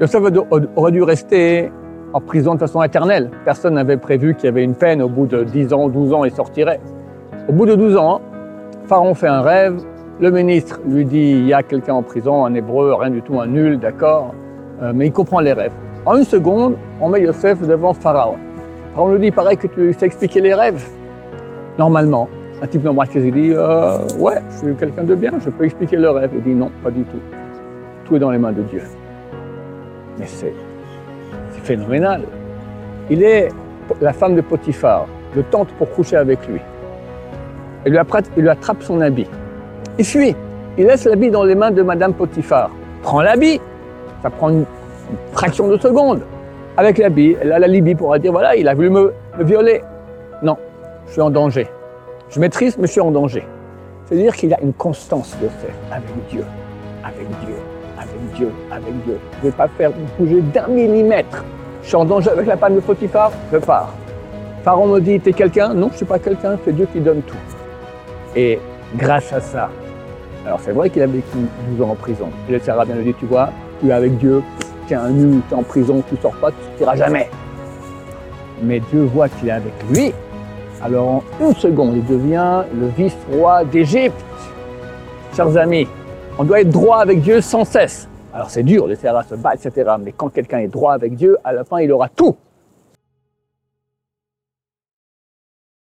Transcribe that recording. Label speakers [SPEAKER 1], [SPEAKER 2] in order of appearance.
[SPEAKER 1] Joseph aurait dû rester en prison de façon éternelle. Personne n'avait prévu qu'il y avait une peine. Au bout de 10 ans, 12 ans, il sortirait. Au bout de 12 ans, Pharaon fait un rêve. Le ministre lui dit il y a quelqu'un en prison, un hébreu, rien du tout, un nul, d'accord, euh, mais il comprend les rêves. En une seconde, on met Yosef devant Pharaon. Pharaon lui dit pareil que tu sais expliquer les rêves. Normalement, un type normal qui dit euh, Ouais, je suis quelqu'un de bien, je peux expliquer le rêve. Il dit Non, pas du tout. Tout est dans les mains de Dieu. Mais c'est phénoménal. Il est la femme de Potiphar, le tente pour coucher avec lui. Il lui, attrape, son habit. Il fuit. Il laisse l'habit dans les mains de Madame Potiphar. Prend l'habit. Ça prend une, fraction de seconde. Avec l'habit, elle a la Libye pour dire voilà, il a voulu me, violer. Non, je suis en danger. Je maîtrise, mais je suis en danger. C'est-à-dire qu'il a une constance de faire avec Dieu, avec Dieu, avec Dieu, avec Dieu. Je ne vais pas faire bouger d'un millimètre. Je suis en danger avec la panne de Potiphar, je pars. Pharaon me dit, t'es quelqu'un? Non, je ne suis pas quelqu'un, c'est Dieu qui donne tout. Et grâce à ça, alors c'est vrai qu'il a vécu 12 ans en prison. Et le Sarah bien lui dit, tu vois, tu es avec Dieu, tu es un nu, tu es en prison, tu ne sors pas, tu ne sortiras jamais. Mais Dieu voit qu'il est avec lui. Alors en une seconde, il devient le vice-roi d'Égypte. Chers amis, on doit être droit avec Dieu sans cesse. Alors c'est dur, à se battre, etc. Mais quand quelqu'un est droit avec Dieu, à la fin, il aura tout.